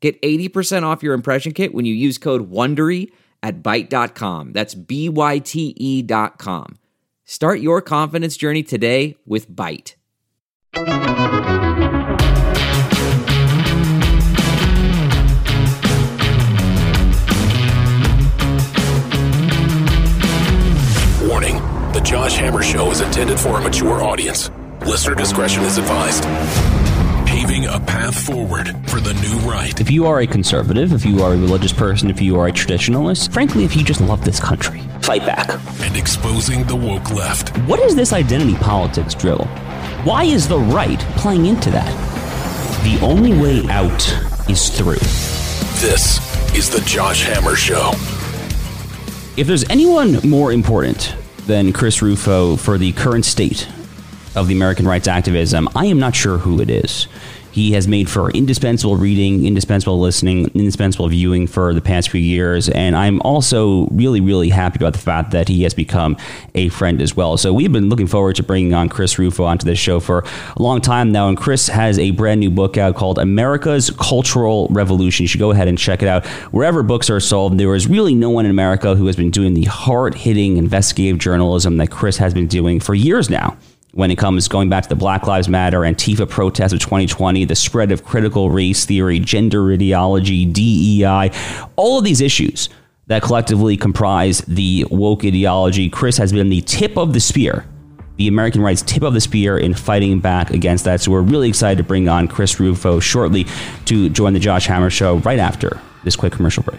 Get 80% off your impression kit when you use code WONDERY at Byte.com. That's B-Y-T-E dot com. Start your confidence journey today with Byte. Warning The Josh Hammer Show is intended for a mature audience. Listener discretion is advised. Paving a path forward for the new right. If you are a conservative, if you are a religious person, if you are a traditionalist, frankly, if you just love this country, fight back. And exposing the woke left. What is this identity politics drill? Why is the right playing into that? The only way out is through. This is The Josh Hammer Show. If there's anyone more important than Chris Rufo for the current state of the American rights activism, I am not sure who it is. He has made for indispensable reading, indispensable listening, indispensable viewing for the past few years. And I'm also really, really happy about the fact that he has become a friend as well. So we've been looking forward to bringing on Chris Rufo onto this show for a long time now. And Chris has a brand new book out called America's Cultural Revolution. You should go ahead and check it out wherever books are sold. There is really no one in America who has been doing the hard hitting investigative journalism that Chris has been doing for years now when it comes going back to the Black Lives Matter, Antifa protests of 2020, the spread of critical race theory, gender ideology, DEI, all of these issues that collectively comprise the woke ideology. Chris has been the tip of the spear, the American rights tip of the spear in fighting back against that. So we're really excited to bring on Chris Rufo shortly to join the Josh Hammer Show right after this quick commercial break.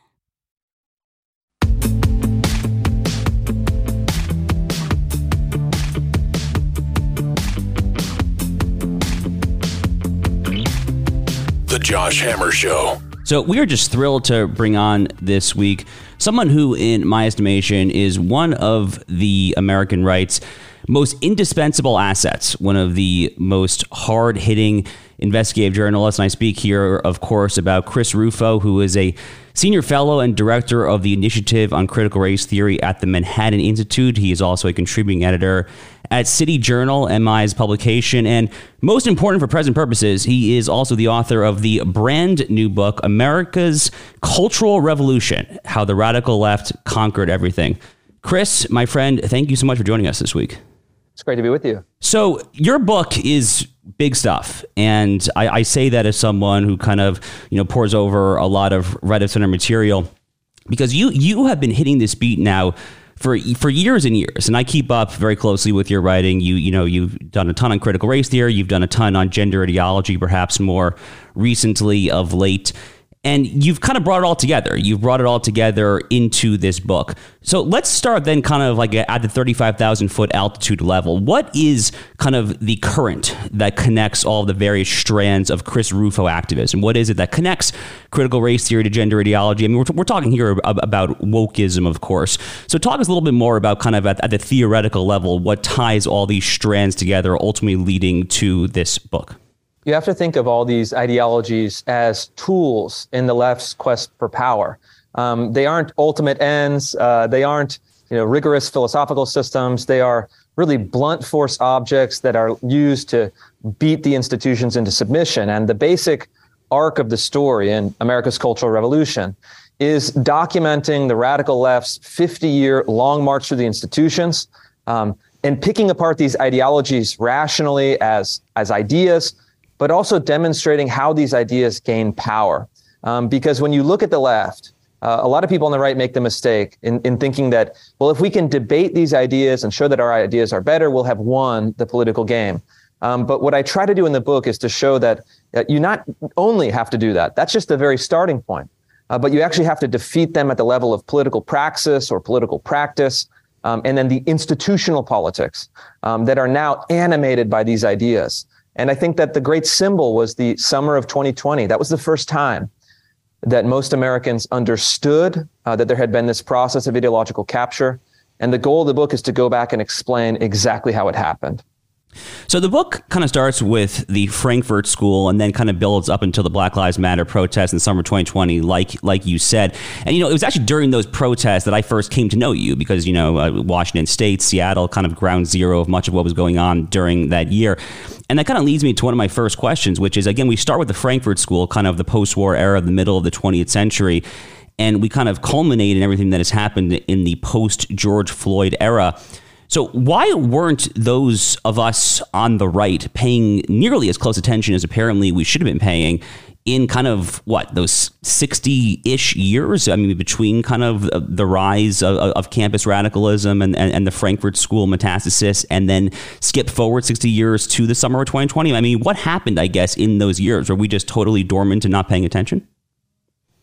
Josh Hammer Show. So we are just thrilled to bring on this week someone who, in my estimation, is one of the American rights most indispensable assets, one of the most hard hitting investigative journalists. And I speak here, of course, about Chris Rufo, who is a senior fellow and director of the Initiative on Critical Race Theory at the Manhattan Institute. He is also a contributing editor at City Journal, MI's publication. And most important for present purposes, he is also the author of the brand new book, America's Cultural Revolution How the Radical Left Conquered Everything. Chris, my friend, thank you so much for joining us this week. It's great to be with you. So, your book is big stuff. And I, I, say that as someone who kind of, you know, pours over a lot of Reddit Center material because you you have been hitting this beat now for for years and years. And I keep up very closely with your writing. You you know, you've done a ton on critical race theory, you've done a ton on gender ideology, perhaps more recently of late and you've kind of brought it all together. You've brought it all together into this book. So let's start then, kind of like at the 35,000 foot altitude level. What is kind of the current that connects all the various strands of Chris Rufo activism? What is it that connects critical race theory to gender ideology? I mean, we're, we're talking here about wokeism, of course. So talk us a little bit more about kind of at, at the theoretical level what ties all these strands together, ultimately leading to this book. You have to think of all these ideologies as tools in the left's quest for power. Um, they aren't ultimate ends. Uh, they aren't you know rigorous philosophical systems. They are really blunt force objects that are used to beat the institutions into submission. And the basic arc of the story in America's Cultural Revolution is documenting the radical left's 50 year long march through the institutions um, and picking apart these ideologies rationally as, as ideas, but also demonstrating how these ideas gain power. Um, because when you look at the left, uh, a lot of people on the right make the mistake in, in thinking that, well, if we can debate these ideas and show that our ideas are better, we'll have won the political game. Um, but what I try to do in the book is to show that uh, you not only have to do that, that's just the very starting point, uh, but you actually have to defeat them at the level of political praxis or political practice. Um, and then the institutional politics um, that are now animated by these ideas. And I think that the great symbol was the summer of 2020. That was the first time that most Americans understood uh, that there had been this process of ideological capture. And the goal of the book is to go back and explain exactly how it happened. So the book kind of starts with the Frankfurt School and then kind of builds up until the Black Lives Matter protests in summer 2020, like like you said. And you know, it was actually during those protests that I first came to know you because you know uh, Washington State, Seattle, kind of ground zero of much of what was going on during that year. And that kind of leads me to one of my first questions, which is again, we start with the Frankfurt School, kind of the post-war era, the middle of the 20th century. And we kind of culminate in everything that has happened in the post George Floyd era. So, why weren't those of us on the right paying nearly as close attention as apparently we should have been paying in kind of what those 60 ish years? I mean, between kind of the rise of, of campus radicalism and, and, and, the Frankfurt School metastasis, and then skip forward 60 years to the summer of 2020? I mean, what happened, I guess, in those years? Were we just totally dormant and not paying attention?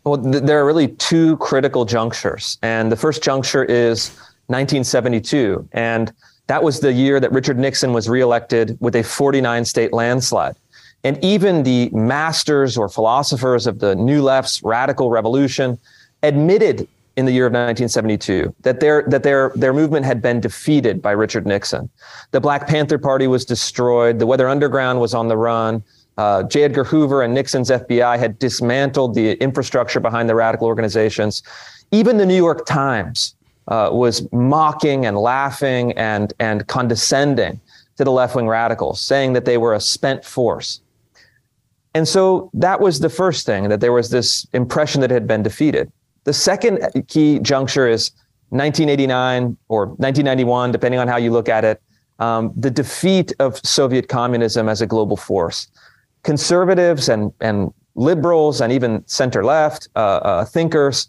Well, th- there are really two critical junctures. And the first juncture is 1972. And that was the year that Richard Nixon was reelected with a 49 state landslide. And even the masters or philosophers of the New Left's radical revolution admitted in the year of 1972 that their that their their movement had been defeated by Richard Nixon. The Black Panther Party was destroyed. The Weather Underground was on the run. Uh, J. Edgar Hoover and Nixon's FBI had dismantled the infrastructure behind the radical organizations. Even the New York Times uh, was mocking and laughing and, and condescending to the left wing radicals, saying that they were a spent force. And so that was the first thing, that there was this impression that it had been defeated. The second key juncture is 1989 or 1991, depending on how you look at it, um, the defeat of Soviet communism as a global force. Conservatives and, and liberals and even center left uh, uh, thinkers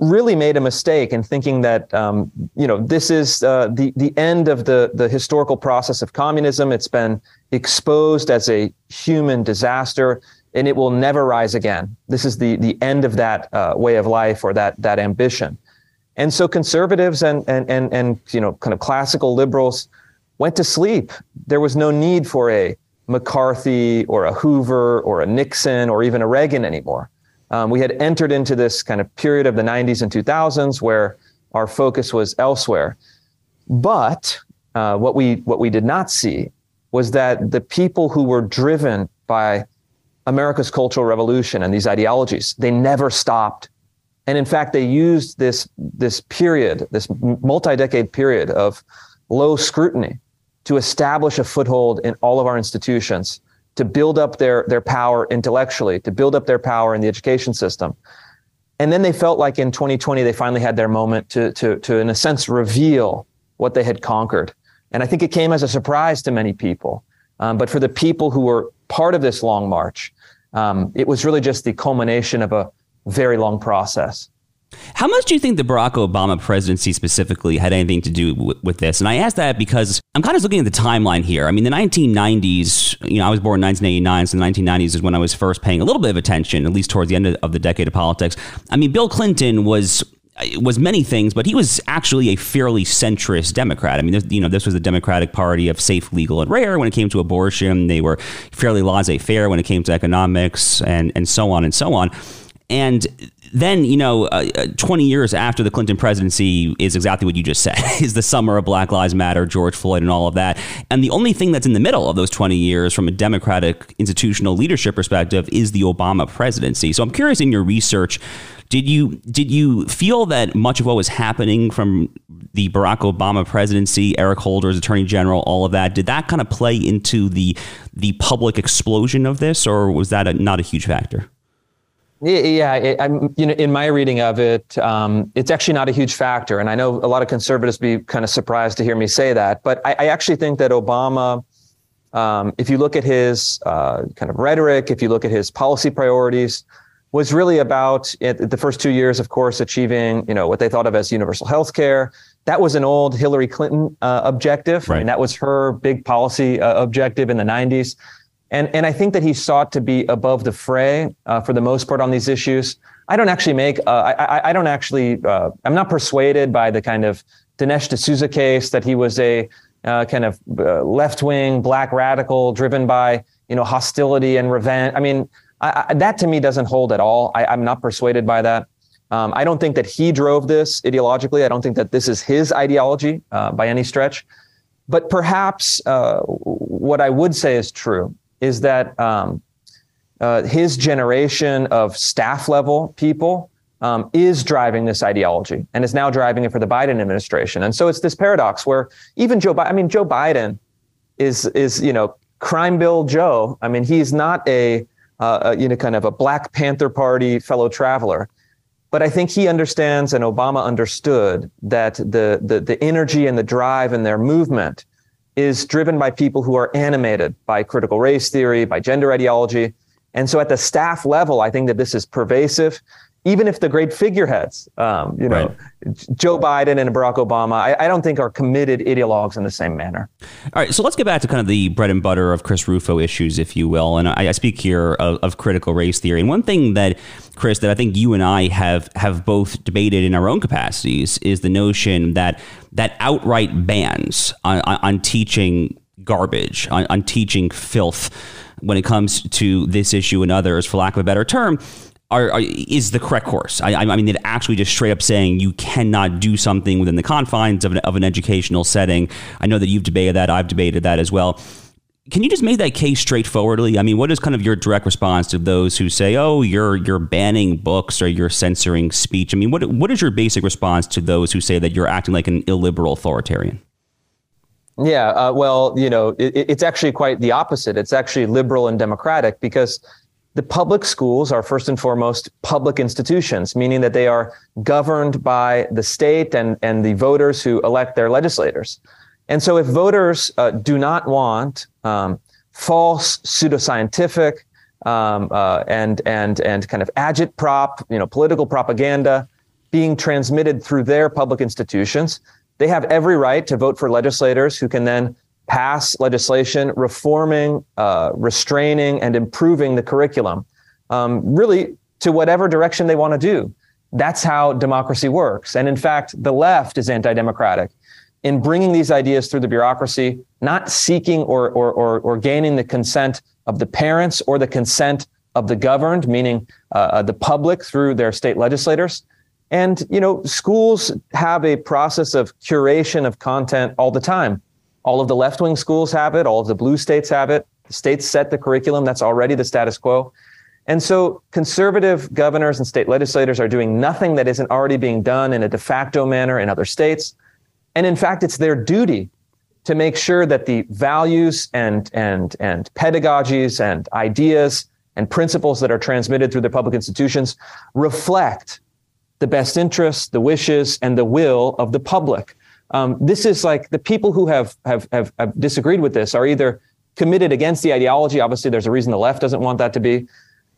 really made a mistake in thinking that um, you know this is uh, the the end of the the historical process of communism. It's been exposed as a human disaster, and it will never rise again. This is the the end of that uh, way of life or that that ambition. And so conservatives and and and and you know kind of classical liberals went to sleep. There was no need for a McCarthy or a Hoover or a Nixon or even a Reagan anymore. Um, we had entered into this kind of period of the 90s and 2000s where our focus was elsewhere. But uh, what we what we did not see was that the people who were driven by America's cultural revolution and these ideologies, they never stopped. And in fact, they used this, this period, this multi-decade period of low scrutiny to establish a foothold in all of our institutions to build up their, their power intellectually, to build up their power in the education system. And then they felt like in 2020, they finally had their moment to, to, to, in a sense, reveal what they had conquered. And I think it came as a surprise to many people. Um, but for the people who were part of this long march, um, it was really just the culmination of a very long process. How much do you think the Barack Obama presidency specifically had anything to do w- with this? And I ask that because I'm kind of looking at the timeline here. I mean, the 1990s, you know, I was born in 1989, so the 1990s is when I was first paying a little bit of attention, at least towards the end of the decade of politics. I mean, Bill Clinton was was many things, but he was actually a fairly centrist Democrat. I mean, this, you know, this was the Democratic Party of safe, legal, and rare when it came to abortion. They were fairly laissez-faire when it came to economics, and and so on and so on. And then you know, uh, uh, 20 years after the Clinton presidency is exactly what you just said is the summer of Black Lives Matter, George Floyd, and all of that. And the only thing that's in the middle of those 20 years from a Democratic institutional leadership perspective is the Obama presidency. So I'm curious in your research, did you did you feel that much of what was happening from the Barack Obama presidency, Eric Holder as Attorney General, all of that, did that kind of play into the the public explosion of this, or was that a, not a huge factor? Yeah, it, I'm, you know, in my reading of it, um, it's actually not a huge factor, and I know a lot of conservatives be kind of surprised to hear me say that, but I, I actually think that Obama, um, if you look at his uh, kind of rhetoric, if you look at his policy priorities, was really about the first two years, of course, achieving you know what they thought of as universal health care. That was an old Hillary Clinton uh, objective, right. and that was her big policy uh, objective in the 90s. And, and I think that he sought to be above the fray uh, for the most part on these issues. I don't actually make, uh, I, I, don't actually, uh, I'm not persuaded by the kind of Dinesh D'Souza case that he was a uh, kind of uh, left wing black radical driven by, you know, hostility and revenge. I mean, I, I, that to me doesn't hold at all. I, am not persuaded by that. Um, I don't think that he drove this ideologically. I don't think that this is his ideology uh, by any stretch. But perhaps what I would say is true is that um, uh, his generation of staff level people um, is driving this ideology and is now driving it for the Biden administration. And so it's this paradox where even Joe Biden, I mean, Joe Biden is, is, you know, crime bill Joe. I mean, he's not a, uh, a, you know, kind of a Black Panther Party fellow traveler. But I think he understands and Obama understood that the, the, the energy and the drive in their movement is driven by people who are animated by critical race theory, by gender ideology. And so at the staff level, I think that this is pervasive. Even if the great figureheads, um, you know, right. Joe Biden and Barack Obama, I, I, don't think are committed ideologues in the same manner. All right, so let's get back to kind of the bread and butter of Chris Rufo issues, if you will. And I, I speak here of, of critical race theory. And one thing that Chris, that I think you and I have have both debated in our own capacities is the notion that that outright bans on, on, on teaching garbage, on, on teaching filth when it comes to this issue and others, for lack of a better term, are, are, is the correct course. I, I mean, it actually just straight up saying you cannot do something within the confines of an, of an educational setting. I know that you've debated that. I've debated that as well. Can you just make that case straightforwardly? I mean, what is kind of your direct response to those who say, "Oh, you're you're banning books or you're censoring speech"? I mean, what what is your basic response to those who say that you're acting like an illiberal authoritarian? Yeah, uh, well, you know, it, it's actually quite the opposite. It's actually liberal and democratic because the public schools are first and foremost public institutions, meaning that they are governed by the state and and the voters who elect their legislators. And so if voters uh, do not want um, false pseudoscientific um, uh, and and and kind of agitprop, you know, political propaganda being transmitted through their public institutions, they have every right to vote for legislators who can then pass legislation reforming, uh, restraining, and improving the curriculum, um, really to whatever direction they want to do. That's how democracy works. And in fact, the left is anti-democratic in bringing these ideas through the bureaucracy, not seeking or, or, or, or gaining the consent of the parents or the consent of the governed, meaning uh, uh, the public through their state legislators. And, you know, schools have a process of curation of content all the time. All of the left wing schools have it, all of the blue states have it. The states set the curriculum, that's already the status quo. And so conservative governors and state legislators are doing nothing that isn't already being done in a de facto manner in other states. And in fact, it's their duty to make sure that the values and, and, and pedagogies and ideas and principles that are transmitted through the public institutions reflect the best interests, the wishes, and the will of the public. Um, this is like the people who have, have, have, have disagreed with this are either committed against the ideology. Obviously, there's a reason the left doesn't want that to be,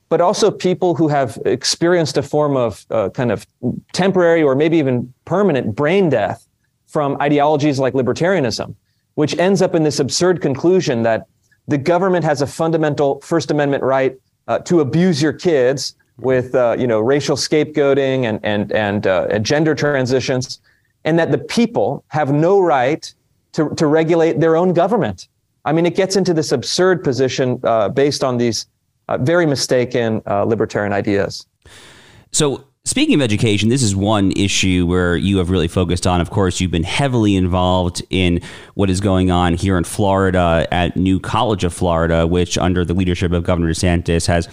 but also people who have experienced a form of uh, kind of temporary or maybe even permanent brain death from ideologies like libertarianism, which ends up in this absurd conclusion that the government has a fundamental First Amendment right uh, to abuse your kids with uh, you know racial scapegoating and and and, uh, and gender transitions, and that the people have no right to to regulate their own government. I mean, it gets into this absurd position uh, based on these uh, very mistaken uh, libertarian ideas. So Speaking of education, this is one issue where you have really focused on. Of course, you've been heavily involved in what is going on here in Florida at New College of Florida, which, under the leadership of Governor DeSantis, has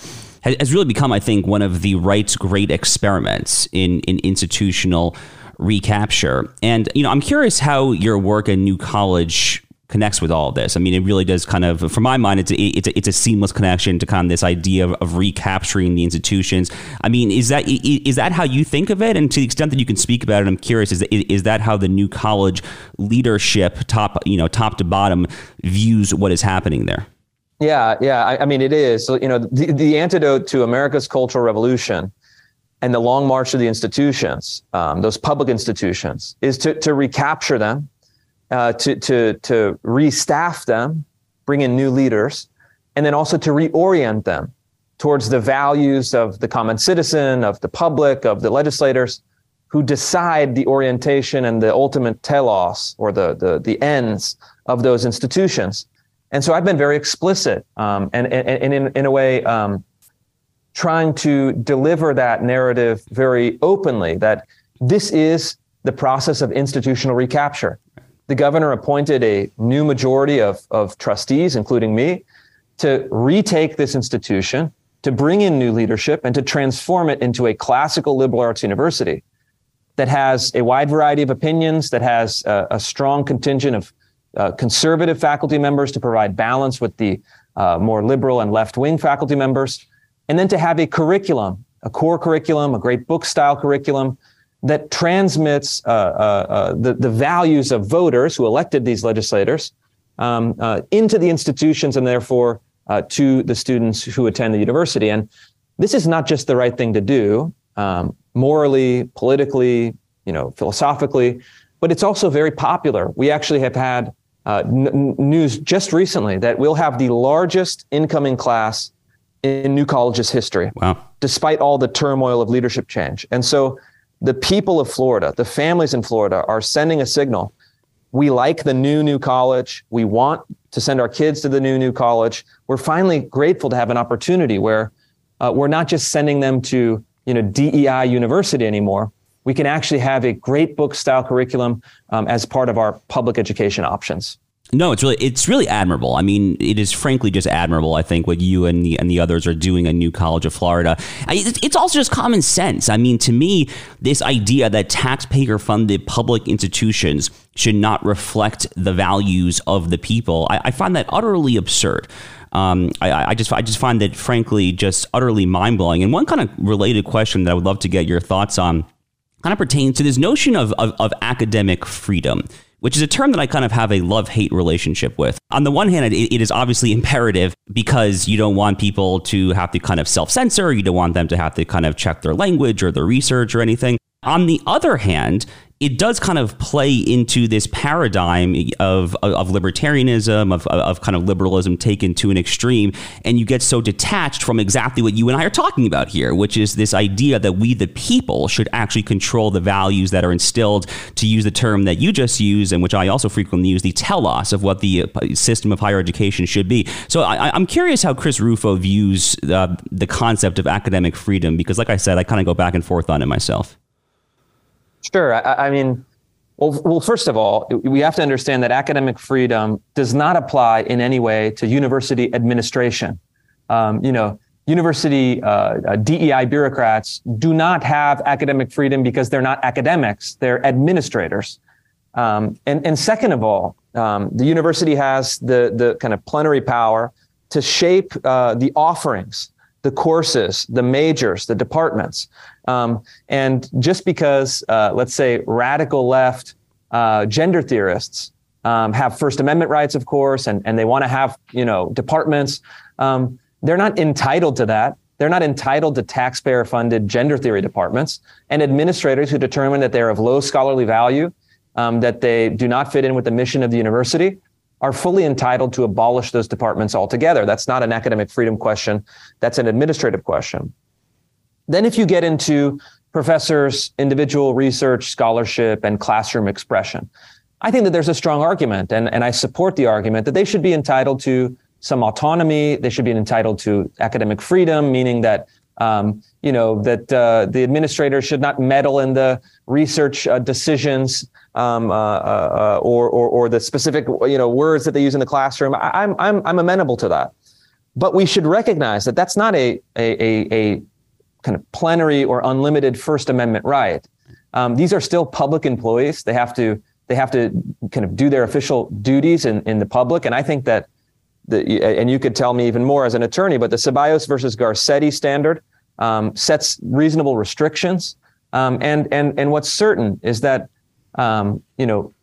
has really become, I think, one of the right's great experiments in, in institutional recapture. And you know, I'm curious how your work at New College connects with all of this. I mean, it really does kind of, from my mind, it's a, it's a, it's a seamless connection to kind of this idea of, of, recapturing the institutions. I mean, is that is that how you think of it? And to the extent that you can speak about it, I'm curious, is is that how the new college leadership, top you know, top to bottom, views what is happening there? Yeah, yeah. I, I mean, it is. So, you know, the, the antidote to America's cultural revolution and the long march of the institutions, um, those public institutions, is to, to recapture them uh, to, to, to restaff them, bring in new leaders, and then also to reorient them towards the values of the common citizen, of the public, of the legislators who decide the orientation and the ultimate telos or the, the, the ends of those institutions. And so I've been very explicit um, and, and, and in, in a way um, trying to deliver that narrative very openly that this is the process of institutional recapture the governor appointed a new majority of, of trustees, including me, to retake this institution, to bring in new leadership, and to transform it into a classical liberal arts university that has a wide variety of opinions, that has a, a strong contingent of uh, conservative faculty members to provide balance with the uh, more liberal and left wing faculty members, and then to have a curriculum, a core curriculum, a great book style curriculum that transmits uh, uh, uh, the, the values of voters who elected these legislators um, uh, into the institutions and therefore uh, to the students who attend the university. And this is not just the right thing to do um, morally, politically, you know, philosophically, but it's also very popular. We actually have had uh, n- news just recently that we'll have the largest incoming class in New College's history, wow. despite all the turmoil of leadership change. And so the people of Florida, the families in Florida are sending a signal. We like the new, new college. We want to send our kids to the new, new college. We're finally grateful to have an opportunity where uh, we're not just sending them to, you know, DEI University anymore. We can actually have a great book style curriculum um, as part of our public education options. No, it's really it's really admirable. I mean, it is frankly just admirable. I think what you and the and the others are doing at New College of Florida. It's also just common sense. I mean, to me, this idea that taxpayer funded public institutions should not reflect the values of the people, I, I find that utterly absurd. Um, I, I, just I just find that frankly just utterly mind blowing. And one kind of related question that I would love to get your thoughts on kind of pertains to this notion of, of, of academic freedom which is a term that I kind of have a love hate relationship with. On the one hand, it, it is obviously imperative because you don't want people to have to kind of self censor, you don't want them to have to kind of check their language or their research or anything. On the other hand, it does kind of play into this paradigm of, of, libertarianism, of, of kind of liberalism taken to an extreme. And you get so detached from exactly what you and I are talking about here, which is this idea that we, the people, should actually control the values that are instilled, to use the term that you just used, and which I also frequently use, the telos of what the uh, system of higher education should be. So I, am curious how Chris Rufo views uh, the concept of academic freedom, because, like I said, I kind of go back and forth on it myself. Sure. I, I mean, well, well, first of all, we have to understand that academic freedom does not apply in any way to university administration. Um, you know, university uh, uh DEI bureaucrats do not have academic freedom because they're not academics; they're administrators. Um, and, and second of all, um, the university has the the kind of plenary power to shape uh, the offerings, the courses, the majors, the departments. Um, and just because, uh, let's say, radical left uh, gender theorists um, have First Amendment rights, of course, and, and they want to have, you know, departments, um, they're not entitled to that. They're not entitled to taxpayer funded gender theory departments and administrators who determine that they're of low scholarly value, um, that they do not fit in with the mission of the university, are fully entitled to abolish those departments altogether. That's not an academic freedom question. That's an administrative question. Then, if you get into professors' individual research, scholarship, and classroom expression, I think that there's a strong argument, and, and I support the argument that they should be entitled to some autonomy. They should be entitled to academic freedom, meaning that Um, you know that uh, the administrator should not meddle in the research uh, decisions um, uh, uh, or, or, or the specific you know words that they use in the classroom. I, I'm I'm I'm amenable to that, but we should recognize that that's not a a, a, a kind of plenary or unlimited First Amendment right. Um, these are still public employees. They have to they have to kind of do their official duties in, in the public, and I think that the, and you could tell me even more as an attorney, but the Ceballos versus Garcetti standard um, sets reasonable restrictions. Um, and, and, and what's certain is that, um, you know,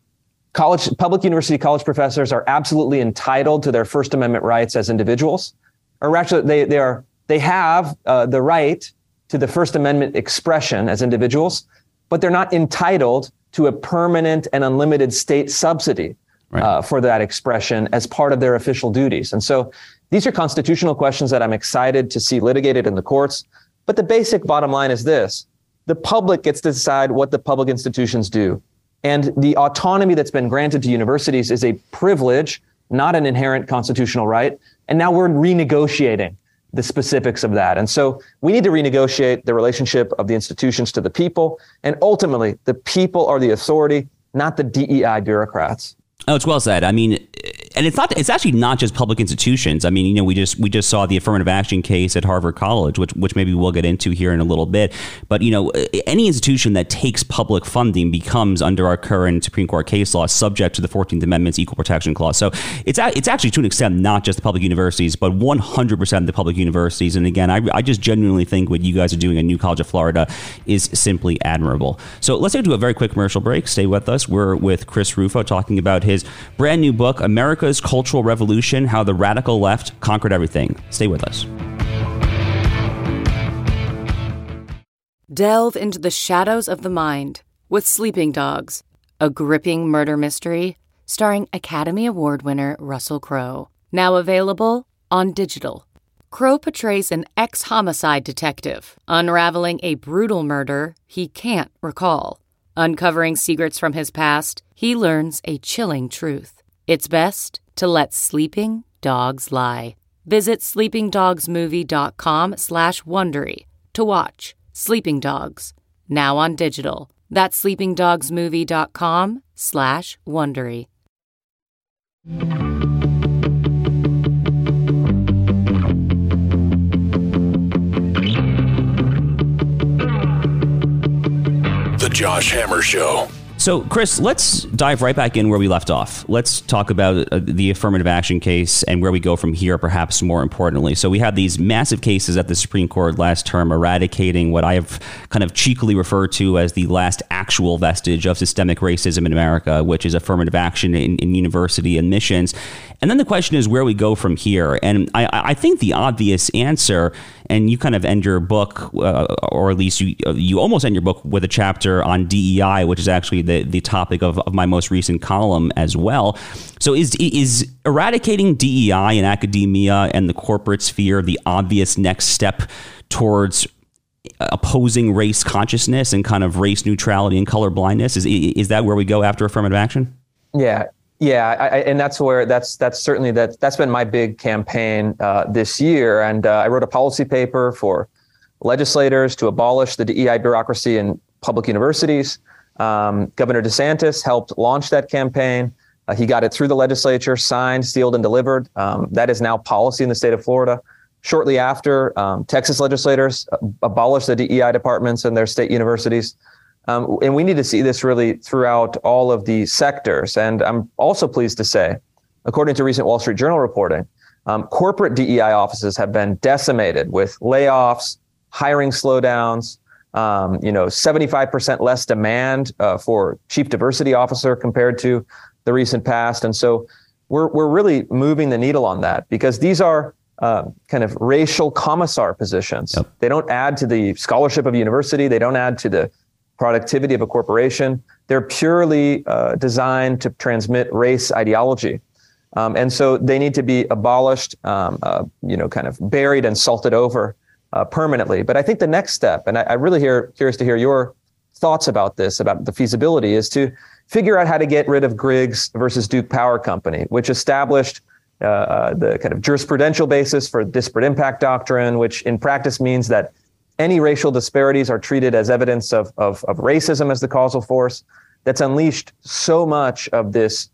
college, public university college professors are absolutely entitled to their First Amendment rights as individuals, or actually they, they are, they have uh, the right to the First Amendment expression as individuals, but they're not entitled to a permanent and unlimited state subsidy right. uh, for that expression as part of their official duties. And so these are constitutional questions that I'm excited to see litigated in the courts. But the basic bottom line is this the public gets to decide what the public institutions do. And the autonomy that's been granted to universities is a privilege, not an inherent constitutional right. And now we're renegotiating the specifics of that. And so we need to renegotiate the relationship of the institutions to the people. And ultimately, the people are the authority, not the DEI bureaucrats. Oh, it's well said. I mean, and it's not. It's actually not just public institutions. I mean, you know, we just we just saw the affirmative action case at Harvard College, which which maybe we'll get into here in a little bit. But you know, any institution that takes public funding becomes under our current Supreme Court case law subject to the Fourteenth Amendment's Equal Protection Clause. So it's it's actually to an extent not just the public universities, but one hundred percent the public universities. And again, I, I just genuinely think what you guys are doing at New College of Florida is simply admirable. So let's do a very quick commercial break. Stay with us. We're with Chris Rufo talking about his brand new book, America's Cultural Revolution How the Radical Left Conquered Everything. Stay with us. Delve into the shadows of the mind with Sleeping Dogs, a gripping murder mystery starring Academy Award winner Russell Crowe. Now available on digital. Crowe portrays an ex homicide detective unraveling a brutal murder he can't recall. Uncovering secrets from his past, he learns a chilling truth. It's best to let sleeping dogs lie. Visit sleepingdogsmovie.com slash Wondery to watch Sleeping Dogs, now on digital. That's sleepingdogsmovie.com slash Wondery. The Josh Hammer Show. So, Chris, let's dive right back in where we left off. Let's talk about uh, the affirmative action case and where we go from here, perhaps more importantly. So, we had these massive cases at the Supreme Court last term eradicating what I have kind of cheekily referred to as the last actual vestige of systemic racism in America, which is affirmative action in, in university admissions. And then the question is where we go from here. And I, I think the obvious answer, and you kind of end your book, uh, or at least you you almost end your book with a chapter on DEI, which is actually the, the topic of, of my most recent column as well. So is is eradicating DEI in academia and the corporate sphere the obvious next step towards opposing race consciousness and kind of race neutrality and color blindness? Is is that where we go after affirmative action? Yeah, yeah, I, and that's where that's that's certainly that that's been my big campaign uh, this year. And uh, I wrote a policy paper for legislators to abolish the DEI bureaucracy in public universities. Um, Governor DeSantis helped launch that campaign. Uh, he got it through the legislature, signed, sealed, and delivered. Um, that is now policy in the state of Florida. Shortly after, um, Texas legislators uh, abolished the DEI departments in their state universities. Um, and we need to see this really throughout all of the sectors. And I'm also pleased to say, according to recent Wall Street Journal reporting, um, corporate DEI offices have been decimated with layoffs, hiring slowdowns, um, you know, 75% less demand uh, for chief diversity officer compared to the recent past. And so we're, we're really moving the needle on that because these are uh, kind of racial commissar positions. Yep. They don't add to the scholarship of university. They don't add to the productivity of a corporation. They're purely uh, designed to transmit race ideology. Um, and so they need to be abolished, um, uh, you know, kind of buried and salted over uh, permanently. But I think the next step, and I, I really hear, curious to hear your thoughts about this, about the feasibility, is to figure out how to get rid of Griggs versus Duke Power Company, which established uh, uh, the kind of jurisprudential basis for disparate impact doctrine, which in practice means that any racial disparities are treated as evidence of, of, of racism as the causal force that's unleashed so much of this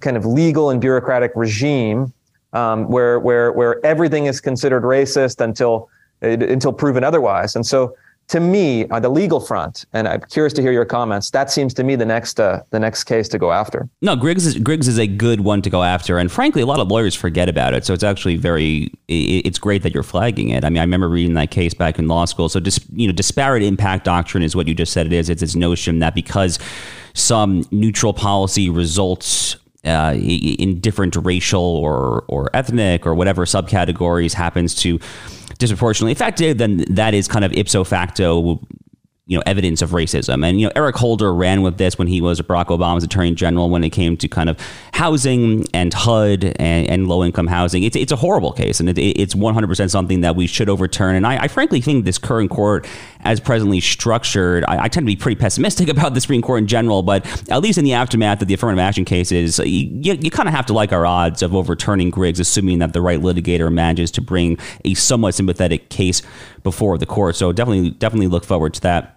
kind of legal and bureaucratic regime um, where, where, where everything is considered racist until, until proven otherwise. And so to me, on the legal front, and I'm curious to hear your comments. That seems to me the next uh, the next case to go after. No, Griggs is, Griggs is a good one to go after, and frankly, a lot of lawyers forget about it. So it's actually very it's great that you're flagging it. I mean, I remember reading that case back in law school. So dis, you know, disparate impact doctrine is what you just said it is. It's this notion that because some neutral policy results uh, in different racial or or ethnic or whatever subcategories happens to disproportionately affected, then that is kind of ipso facto you know evidence of racism. And you know Eric Holder ran with this when he was Barack Obama's Attorney General when it came to kind of housing and HUD and, and low income housing. It's it's a horrible case, and it, it's 100 percent something that we should overturn. And I, I, frankly think this current court, as presently structured, I, I, tend to be pretty pessimistic about the Supreme Court in general. But at least in the aftermath of the affirmative action cases, you, you kind of have to like our odds of overturning Griggs, assuming that the right litigator manages to bring a somewhat sympathetic case before the court. So definitely definitely look forward to that.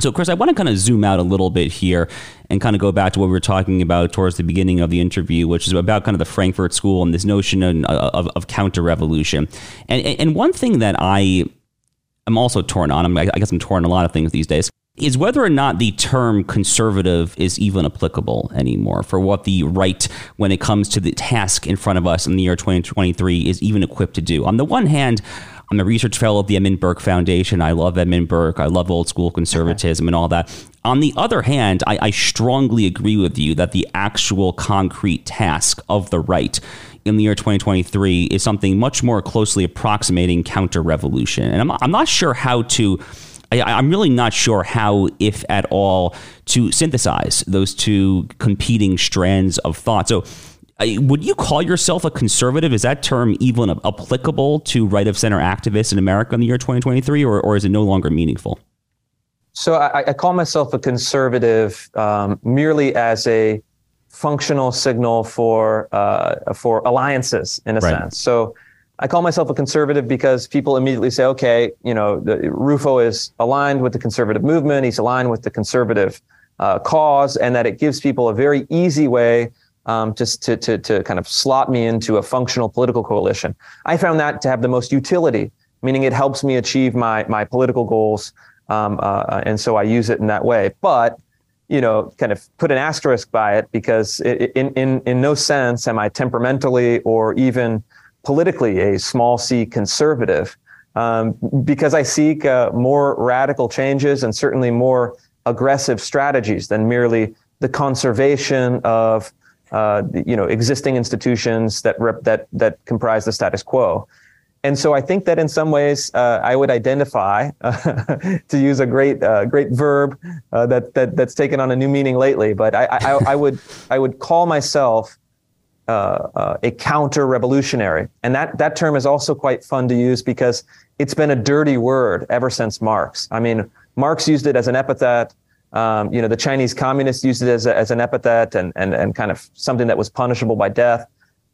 So, Chris, I want to kind of zoom out a little bit here and kind of go back to what we were talking about towards the beginning of the interview, which is about kind of the Frankfurt School and this notion of, of, of counter revolution. And, and one thing that I am also torn on, I guess I'm torn on a lot of things these days, is whether or not the term conservative is even applicable anymore for what the right, when it comes to the task in front of us in the year 2023, is even equipped to do. On the one hand, I'm a research fellow of the Edmund Burke Foundation. I love Edmund Burke. I love old school conservatism and all that. On the other hand, I, I strongly agree with you that the actual concrete task of the right in the year 2023 is something much more closely approximating counter revolution. And I'm, I'm not sure how to. I, am really not sure how, if at all, to synthesize those two competing strands of thought. So, would you call yourself a conservative? Is that term even applicable to right of center activists in America in the year 2023, or, or is it no longer meaningful? So I, I call myself a conservative um, merely as a functional signal for uh, for alliances in a right. sense. So I call myself a conservative because people immediately say, okay, you know, the, Rufo is aligned with the conservative movement, he's aligned with the conservative uh, cause, and that it gives people a very easy way um, just to, to, to kind of slot me into a functional political coalition. I found that to have the most utility, meaning it helps me achieve my, my political goals. Um, uh, and so I use it in that way. But, you know, kind of put an asterisk by it because it, in, in, in no sense am I temperamentally or even politically a small c conservative. Um, because I seek uh, more radical changes and certainly more aggressive strategies than merely the conservation of uh, you know, existing institutions that rep, that that comprise the status quo. And so I think that in some ways uh, I would identify, to use a great uh, great verb uh, that that that's taken on a new meaning lately. But I, I, I would I would call myself uh, a counter revolutionary, and that that term is also quite fun to use because it's been a dirty word ever since Marx. I mean, Marx used it as an epithet. Um, you know, the Chinese communists used it as, a, as an epithet and, and, and kind of something that was punishable by death.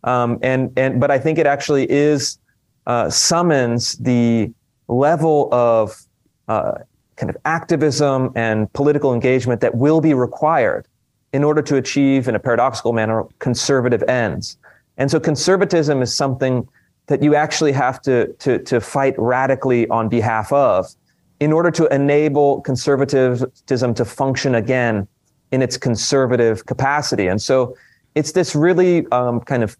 Um, and, and, but I think it actually is, uh, summons the level of, uh, kind of activism and political engagement that will be required in order to achieve, in a paradoxical manner, conservative ends. And so conservatism is something that you actually have to, to, to fight radically on behalf of in order to enable conservatism to function again in its conservative capacity. And so it's this really um, kind of,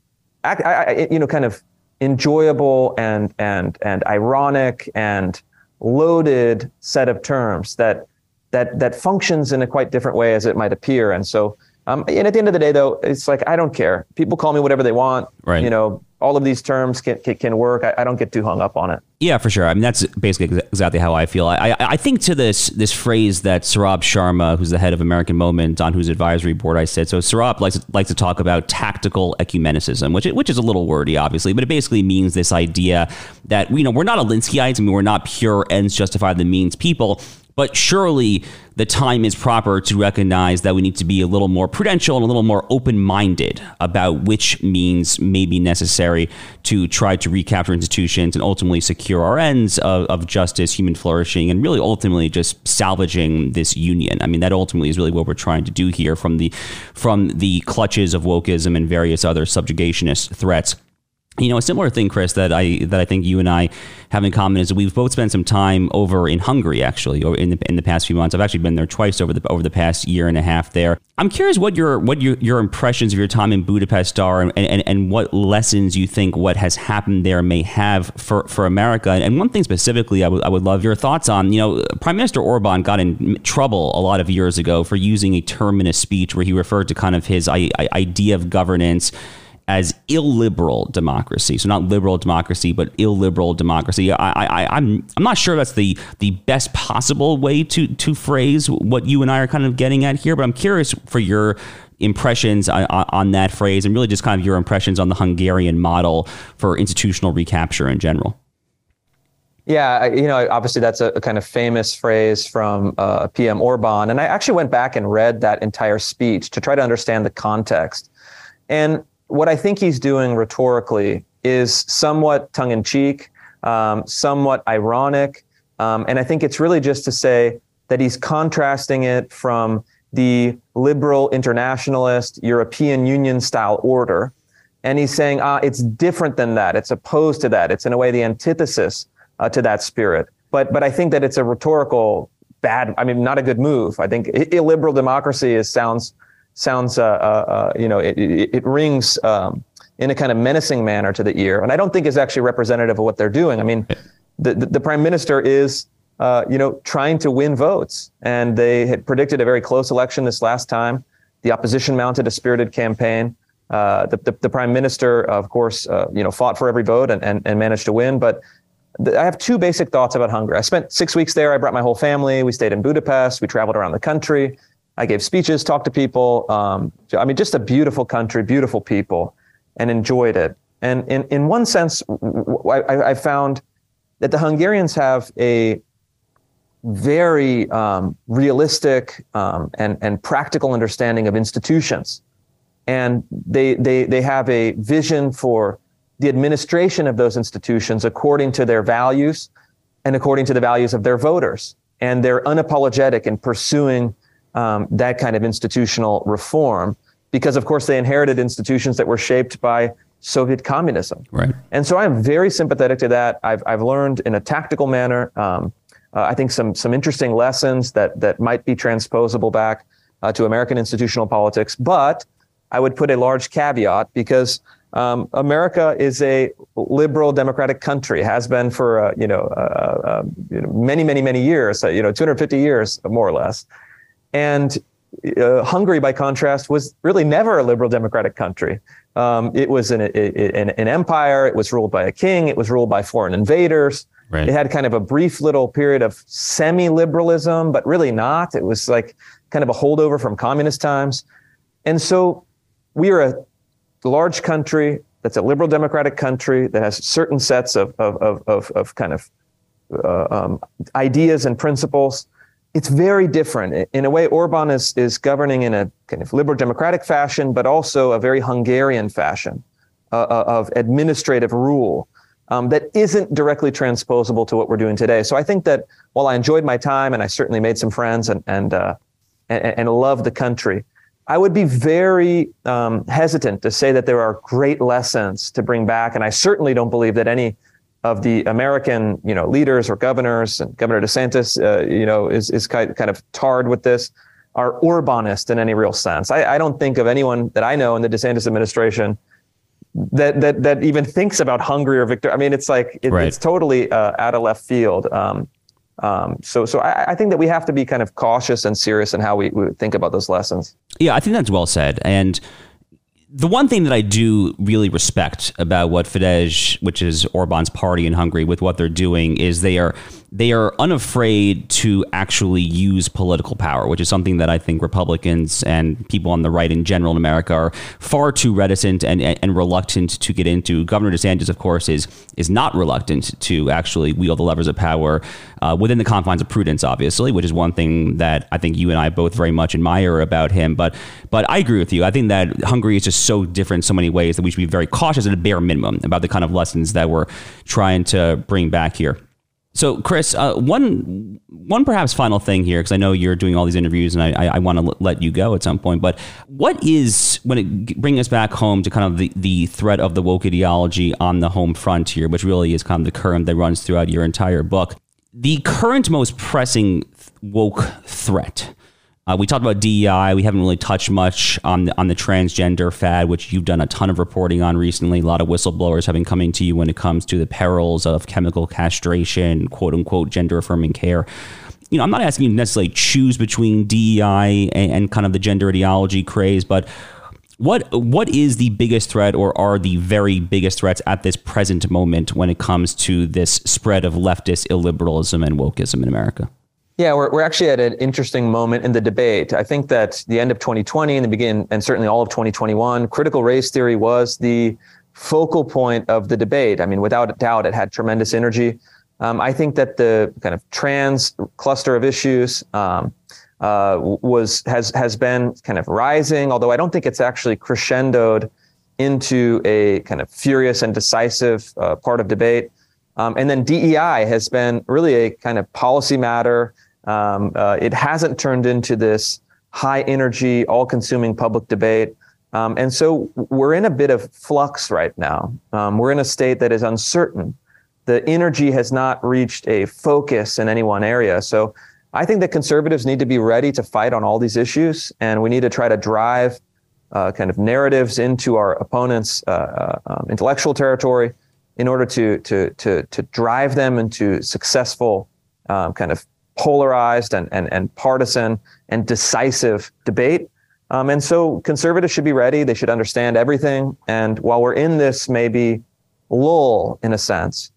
you know, kind of enjoyable and and and ironic and loaded set of terms that that that functions in a quite different way as it might appear. And so, um, and at the end of the day, though, it's like I don't care. People call me whatever they want. Right. You know, all of these terms can can, can work. I, I, don't get too hung up on it. Yeah, for sure. I mean, that's basically exactly how I feel. I, I, I think to this this phrase that Saurabh Sharma, who's the head of American Moment, on whose advisory board I sit. So Saurabh likes likes to talk about tactical ecumenicism, which which is a little wordy, obviously, but it basically means this idea that you know we're not Alinskyites. I mean, we're not pure ends justify the means people But surely the time is proper to recognize that we need to be a little more prudential and a little more open minded about which means may be necessary to try to recapture institutions and ultimately secure our ends of, of justice, human flourishing, and really ultimately just salvaging this union. I mean, that ultimately is really what we're trying to do here from the from the clutches of wokeism and various other subjugationist threats. You know, a similar thing, Chris, that I that I think you and I have in common is that we've both spent some time over in Hungary, actually, or in the in the past few months. I've actually been there twice over the over the past year and a half. There, I'm curious what your what your, your impressions of your time in Budapest are, and, and, and what lessons you think what has happened there may have for, for America. And one thing specifically, I would I would love your thoughts on. You know, Prime Minister Orban got in trouble a lot of years ago for using a term in a speech where he referred to kind of his idea of governance as illiberal democracy. So not liberal democracy, but illiberal democracy. I, I, I'm I'm not sure that's the the best possible way to to phrase what you and I are kind of getting at here. But I'm curious for your impressions on, on that phrase and really just kind of your impressions on the Hungarian model for institutional recapture in general. Yeah, you know, obviously that's a, kind of famous phrase from uh, PM Orban, and I actually went back and read that entire speech to try to understand the context. And what I think he's doing rhetorically is somewhat tongue in cheek, um, somewhat ironic. Um, and I think it's really just to say that he's contrasting it from the liberal internationalist European Union style order. And he's saying, ah, it's different than that. It's opposed to that. It's in a way the antithesis uh, to that spirit. But, but I think that it's a rhetorical bad, I mean, not a good move. I think illiberal democracy is, sounds sounds, uh, uh, uh, you know, it, it, it rings um, in a kind of menacing manner to the ear, and I don't think is actually representative of what they're doing. I mean, the the, the prime minister is. Uh, you know, trying to win votes. And they had predicted a very close election this last time. The opposition mounted a spirited campaign. Uh, the, the, the, prime minister, of course, uh, you know, fought for every vote and, and, and managed to win. But th- I have two basic thoughts about Hungary. I spent six weeks there. I brought my whole family. We stayed in Budapest. We traveled around the country. I gave speeches, talked to people. Um, I mean, just a beautiful country, beautiful people, and enjoyed it. And in, in one sense, I, I found that the Hungarians have a very um, realistic um, and, and practical understanding of institutions. And they, they, they have a vision for the administration of those institutions according to their values and according to the values of their voters. And they're unapologetic in pursuing um, that kind of institutional reform because, of course, they inherited institutions that were shaped by Soviet communism. Right. And so I'm very sympathetic to that. I've, I've learned in a tactical manner, um, uh, I think, some, some interesting lessons that, that might be transposable back uh, to American institutional politics. But I would put a large caveat because um, America is a liberal democratic country, has been for uh, you, know, uh, uh, you, know, many, many, many years, uh, you know, 250 years more or less. And uh, Hungary, by contrast, was really never a liberal democratic country. Um, it was an, an, an, empire. It was ruled by a king. It was ruled by foreign invaders. Right. It had kind of a brief little period of semi-liberalism, but really not. It was like kind of a holdover from communist times. And so we are a large country that's a liberal democratic country that has certain sets of, of, of, of, of kind of uh, um, ideas and principles it's very different. In a way, Orban is, is governing in a kind of liberal democratic fashion, but also a very Hungarian fashion uh, uh, of administrative rule um, that isn't directly transposable to what we're doing today. So I think that while I enjoyed my time and I certainly made some friends and, and, uh, and, and love the country, I would be very um, hesitant to say that there are great lessons to bring back. And I certainly don't believe that any of the American, you know, leaders or governors, and Governor DeSantis, uh, you know, is is kind kind of tarred with this, are Orbanist in any real sense. I, I don't think of anyone that I know in the DeSantis administration that that that even thinks about Hungary or Viktor. I mean, it's like it, right. it's totally uh, out of left field. Um, um, so so I, I, think that we have to be kind of cautious and serious in how we, we think about those lessons. Yeah, I think that's well said, and the one thing that I do really respect about what Fidesz, which is Orban's party in Hungary, with what they're doing is they are they are unafraid to actually use political power, which is something that I think Republicans and people on the right in general in America are far too reticent and, and reluctant to get into. Governor DeSantis, of course, is is not reluctant to actually wield the levers of power uh, within the confines of prudence, obviously, which is one thing that I think you and I both very much admire about him. But but I agree with you. I think that Hungary is just so different in so many ways that we should be very cautious at a bare minimum about the kind of lessons that we're trying to bring back here. So, Chris, uh, one one perhaps final thing here, because I know you're doing all these interviews, and I, I, I want to l- let you go at some point. But what is when it bring us back home to kind of the, the threat of the woke ideology on the home front here, which really is kind of the current that runs throughout your entire book. The current most pressing woke threat uh, we talked about DEI. We haven't really touched much on the, on the transgender fad, which you've done a ton of reporting on recently. A lot of whistleblowers have been coming to you when it comes to the perils of chemical castration, quote unquote, gender affirming care. You know, I'm not asking you to necessarily choose between DEI and, and kind of the gender ideology craze, but what what is the biggest threat, or are the very biggest threats at this present moment when it comes to this spread of leftist illiberalism and wokeism in America? Yeah, we're, we're actually at an interesting moment in the debate. I think that the end of 2020 and the beginning, and certainly all of 2021, critical race theory was the focal point of the debate. I mean, without a doubt, it had tremendous energy. Um, I think that the kind of trans cluster of issues um, uh, was has has been kind of rising, although I don't think it's actually crescendoed into a kind of furious and decisive uh, part of debate. Um, and then DEI has been really a kind of policy matter. Um, uh, it hasn't turned into this high energy, all consuming public debate. Um, and so we're in a bit of flux right now. Um, we're in a state that is uncertain. The energy has not reached a focus in any one area. So I think that conservatives need to be ready to fight on all these issues, and we need to try to drive uh, kind of narratives into our opponents' uh, uh um, intellectual territory in order to to to to drive them into successful um, kind of polarized and, and, and partisan and decisive debate. Um, and so conservatives should be ready. They should understand everything. And while we're in this maybe lull in a sense,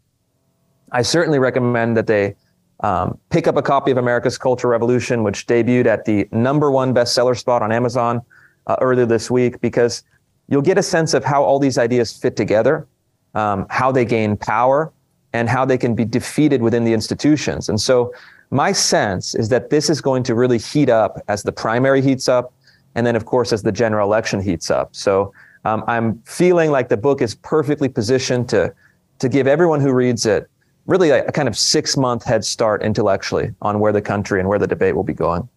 I certainly recommend that they um, pick up a copy of America's Culture Revolution, which debuted at the number one bestseller spot on Amazon uh, earlier this week, because you'll get a sense of how all these ideas fit together, um, how they gain power, and how they can be defeated within the institutions. And so my sense is that this is going to really heat up as the primary heats up, and then, of course, as the general election heats up. So um, I'm feeling like the book is perfectly positioned to to give everyone who reads it really a, a kind of six month head start intellectually on where the country and where the debate will be going.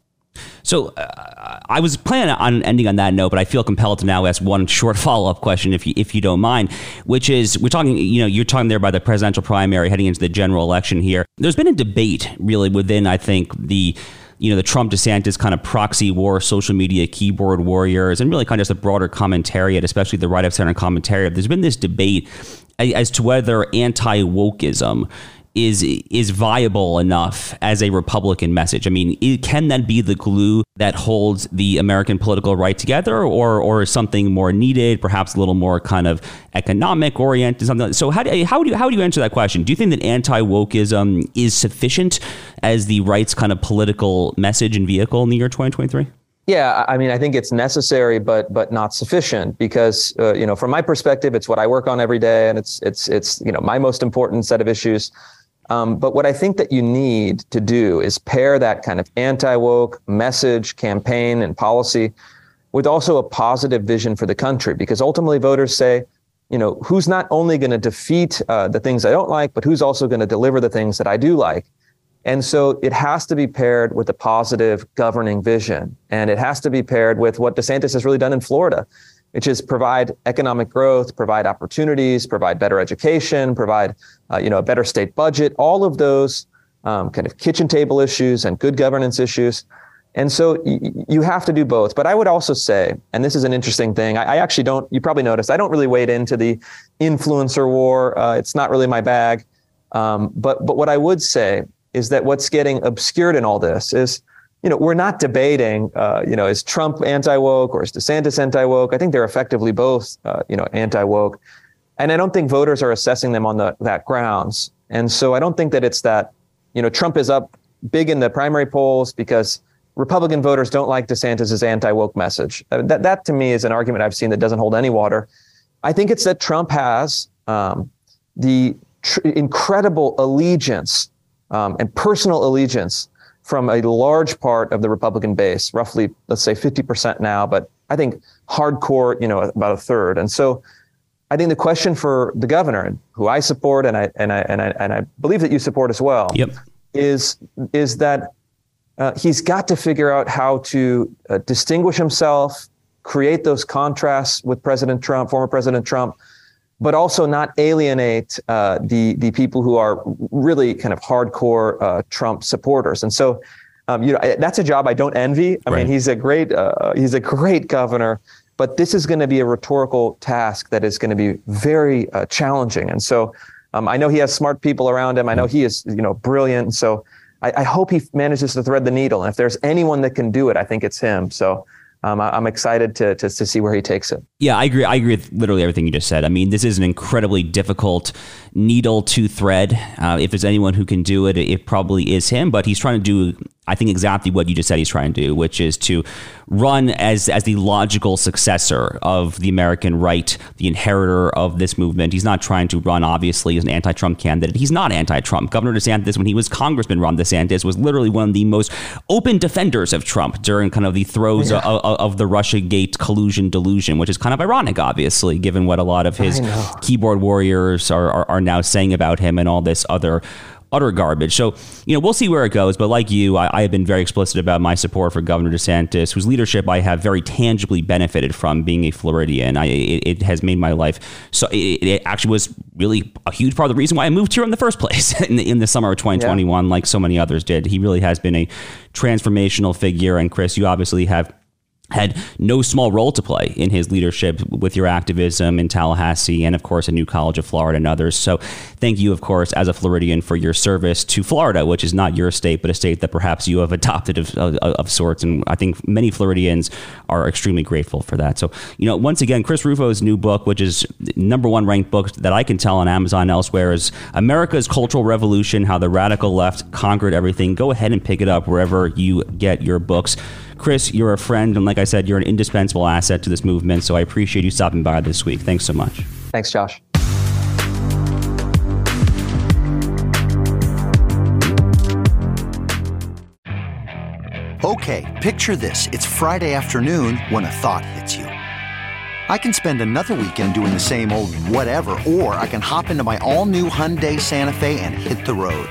So uh, I was planning on ending on that note, but I feel compelled to now ask one short follow up question, if you, if you don't mind, which is we're talking, you know, you're talking there about the presidential primary heading into the general election here. There's been a debate really within, I think, the you know the Trump DeSantis kind of proxy war, social media keyboard warriors, and really kind of just a broader commentariat, especially the right of center commentariat. There's been this debate as to whether anti wokeism is is viable enough as a Republican message? I mean, it, can that be the glue that holds the American political right together, or or something more needed, perhaps a little more kind of economic oriented, something? Like so, how do how do you, how do you answer that question? Do you think that anti wokeism is sufficient as the right's kind of political message and vehicle in the year 2023? Yeah, I mean, I think it's necessary, but but not sufficient because uh, you know, from my perspective, it's what I work on every day, and it's it's it's you know my most important set of issues. Um, but what I think that you need to do is pair that kind of anti woke message, campaign, and policy with also a positive vision for the country. Because ultimately, voters say, you know, who's not only going to defeat uh, the things I don't like, but who's also going to deliver the things that I do like. And so it has to be paired with a positive governing vision. And it has to be paired with what DeSantis has really done in Florida, which is provide economic growth, provide opportunities, provide better education, provide uh, you know a better state budget, all of those um, kind of kitchen table issues and good governance issues. And so y- you have to do both. But I would also say, and this is an interesting thing, I, I actually don't, you probably noticed, I don't really wade into the influencer war. Uh, it's not really my bag. Um, but, but what I would say is that what's getting obscured in all this is you know, we're not debating, uh, you know, is Trump anti woke or is DeSantis anti woke? I think they're effectively both, uh, you know, anti woke. And I don't think voters are assessing them on the, that grounds. And so I don't think that it's that, you know, Trump is up big in the primary polls because Republican voters don't like DeSantis's anti woke message. That, that to me is an argument I've seen that doesn't hold any water. I think it's that Trump has um, the tr- incredible allegiance um, and personal allegiance from a large part of the Republican base, roughly, let's say 50% now, but I think hardcore, you know, about a third. And so I think the question for the governor, who I support and I, and I, and I, and I believe that you support as well, yep. is, is that uh, he's got to figure out how to uh, distinguish himself, create those contrasts with President Trump, former President Trump, but also not alienate uh, the the people who are really kind of hardcore uh, Trump supporters. And so, um, you know, that's a job I don't envy. I right. mean, he's a great uh, he's a great governor, but this is going to be a rhetorical task that is going to be very uh, challenging. And so, um, I know he has smart people around him. I know he is you know brilliant. So. I, I hope he manages to thread the needle. And if there's anyone that can do it, I think it's him. So um, I, am excited to, to, to see where he takes it. Yeah, I agree. I agree with literally everything you just said. I mean, this is an incredibly difficult needle to thread. Uh, if there's anyone who can do it, it probably is him. But he's trying to do I think exactly what you just said he's trying to do, which is to run as as the logical successor of the American right, the inheritor of this movement. He's not trying to run obviously as an anti-Trump candidate. He's not anti-Trump. Governor DeSantis, when he was Congressman Ron DeSantis, was literally one of the most open defenders of Trump during kind of the throes yeah. of, of, the Russia Gate collusion delusion, which is kind of ironic, obviously, given what a lot of his keyboard warriors are, are, are now saying about him and all this other utter garbage. So, you know, we'll see where it goes. But like you, I, I, have been very explicit about my support for Governor DeSantis, whose leadership I have very tangibly benefited from being a Floridian. I, it, it has made my life so. It, it, actually was really a huge part of the reason why I moved here in the first place in the, in the summer of 2021, yeah. like so many others did. He really has been a transformational figure. And Chris, you obviously have had no small role to play in his leadership with your activism in Tallahassee and, of course, a New College of Florida and others. So, thank you, of course, as a Floridian for your service to Florida, which is not your state, but a state that perhaps you have adopted of, of, of sorts. And I think many Floridians are extremely grateful for that. So, you know, once again, Chris Rufo's new book, which is number one ranked book that I can tell on Amazon elsewhere, is America's Cultural Revolution How the Radical Left Conquered Everything. Go ahead and pick it up wherever you get your books. Chris, you're a friend, and like I said, you're an indispensable asset to this movement. So I appreciate you stopping by this week. Thanks so much. Thanks, Josh. Okay, picture this. It's Friday afternoon when a thought hits you. I can spend another weekend doing the same old whatever, or I can hop into my all new Hyundai Santa Fe and hit the road.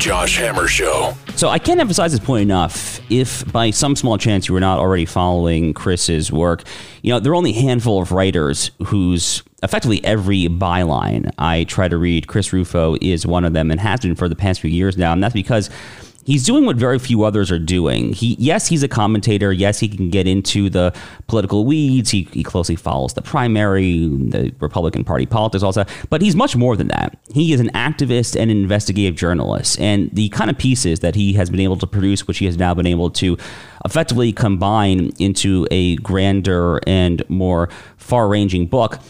Josh Hammer Show. So I can't emphasize this point enough. If by some small chance you were not already following Chris's work, you know, there are only a handful of writers whose effectively every byline I try to read, Chris Rufo is one of them and has been for the past few years now. And that's because he's doing what very few others are doing. He yes, he's a commentator. Yes, he can get into the political weeds. He, he closely follows the primary, the Republican Party politics, also. But he's much more than that. He is an activist and an investigative journalist, and the kind of pieces that he has been able to produce, which he has now been able to effectively combine into a grander and more far-ranging book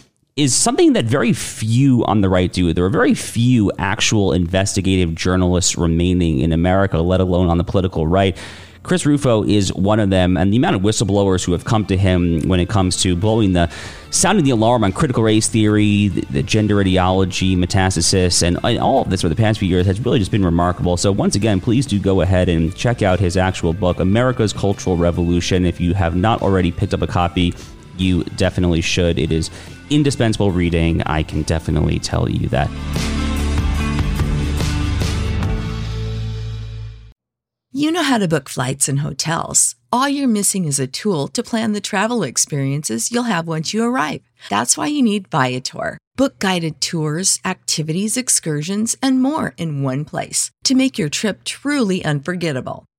is something that very few on the right do. There are very few actual investigative journalists remaining in America, let alone on the political right. Chris Rufo is one of them, and the amount of whistleblowers who have come to him when it comes to blowing the sounding the alarm on critical race theory, the, the gender ideology, metastasis, and, and all of this for the past few years has really just been remarkable. So once again, please do go ahead and check out his actual book, America's Cultural Revolution. If you have not already picked up a copy, you definitely should. It is indispensable reading. I can definitely tell you that. You know how to book flights and hotels. All you're missing is a tool to plan the travel experiences you'll have once you arrive. That's why you need Viator. Book guided tours, activities, excursions, and more in one place to make your trip truly unforgettable.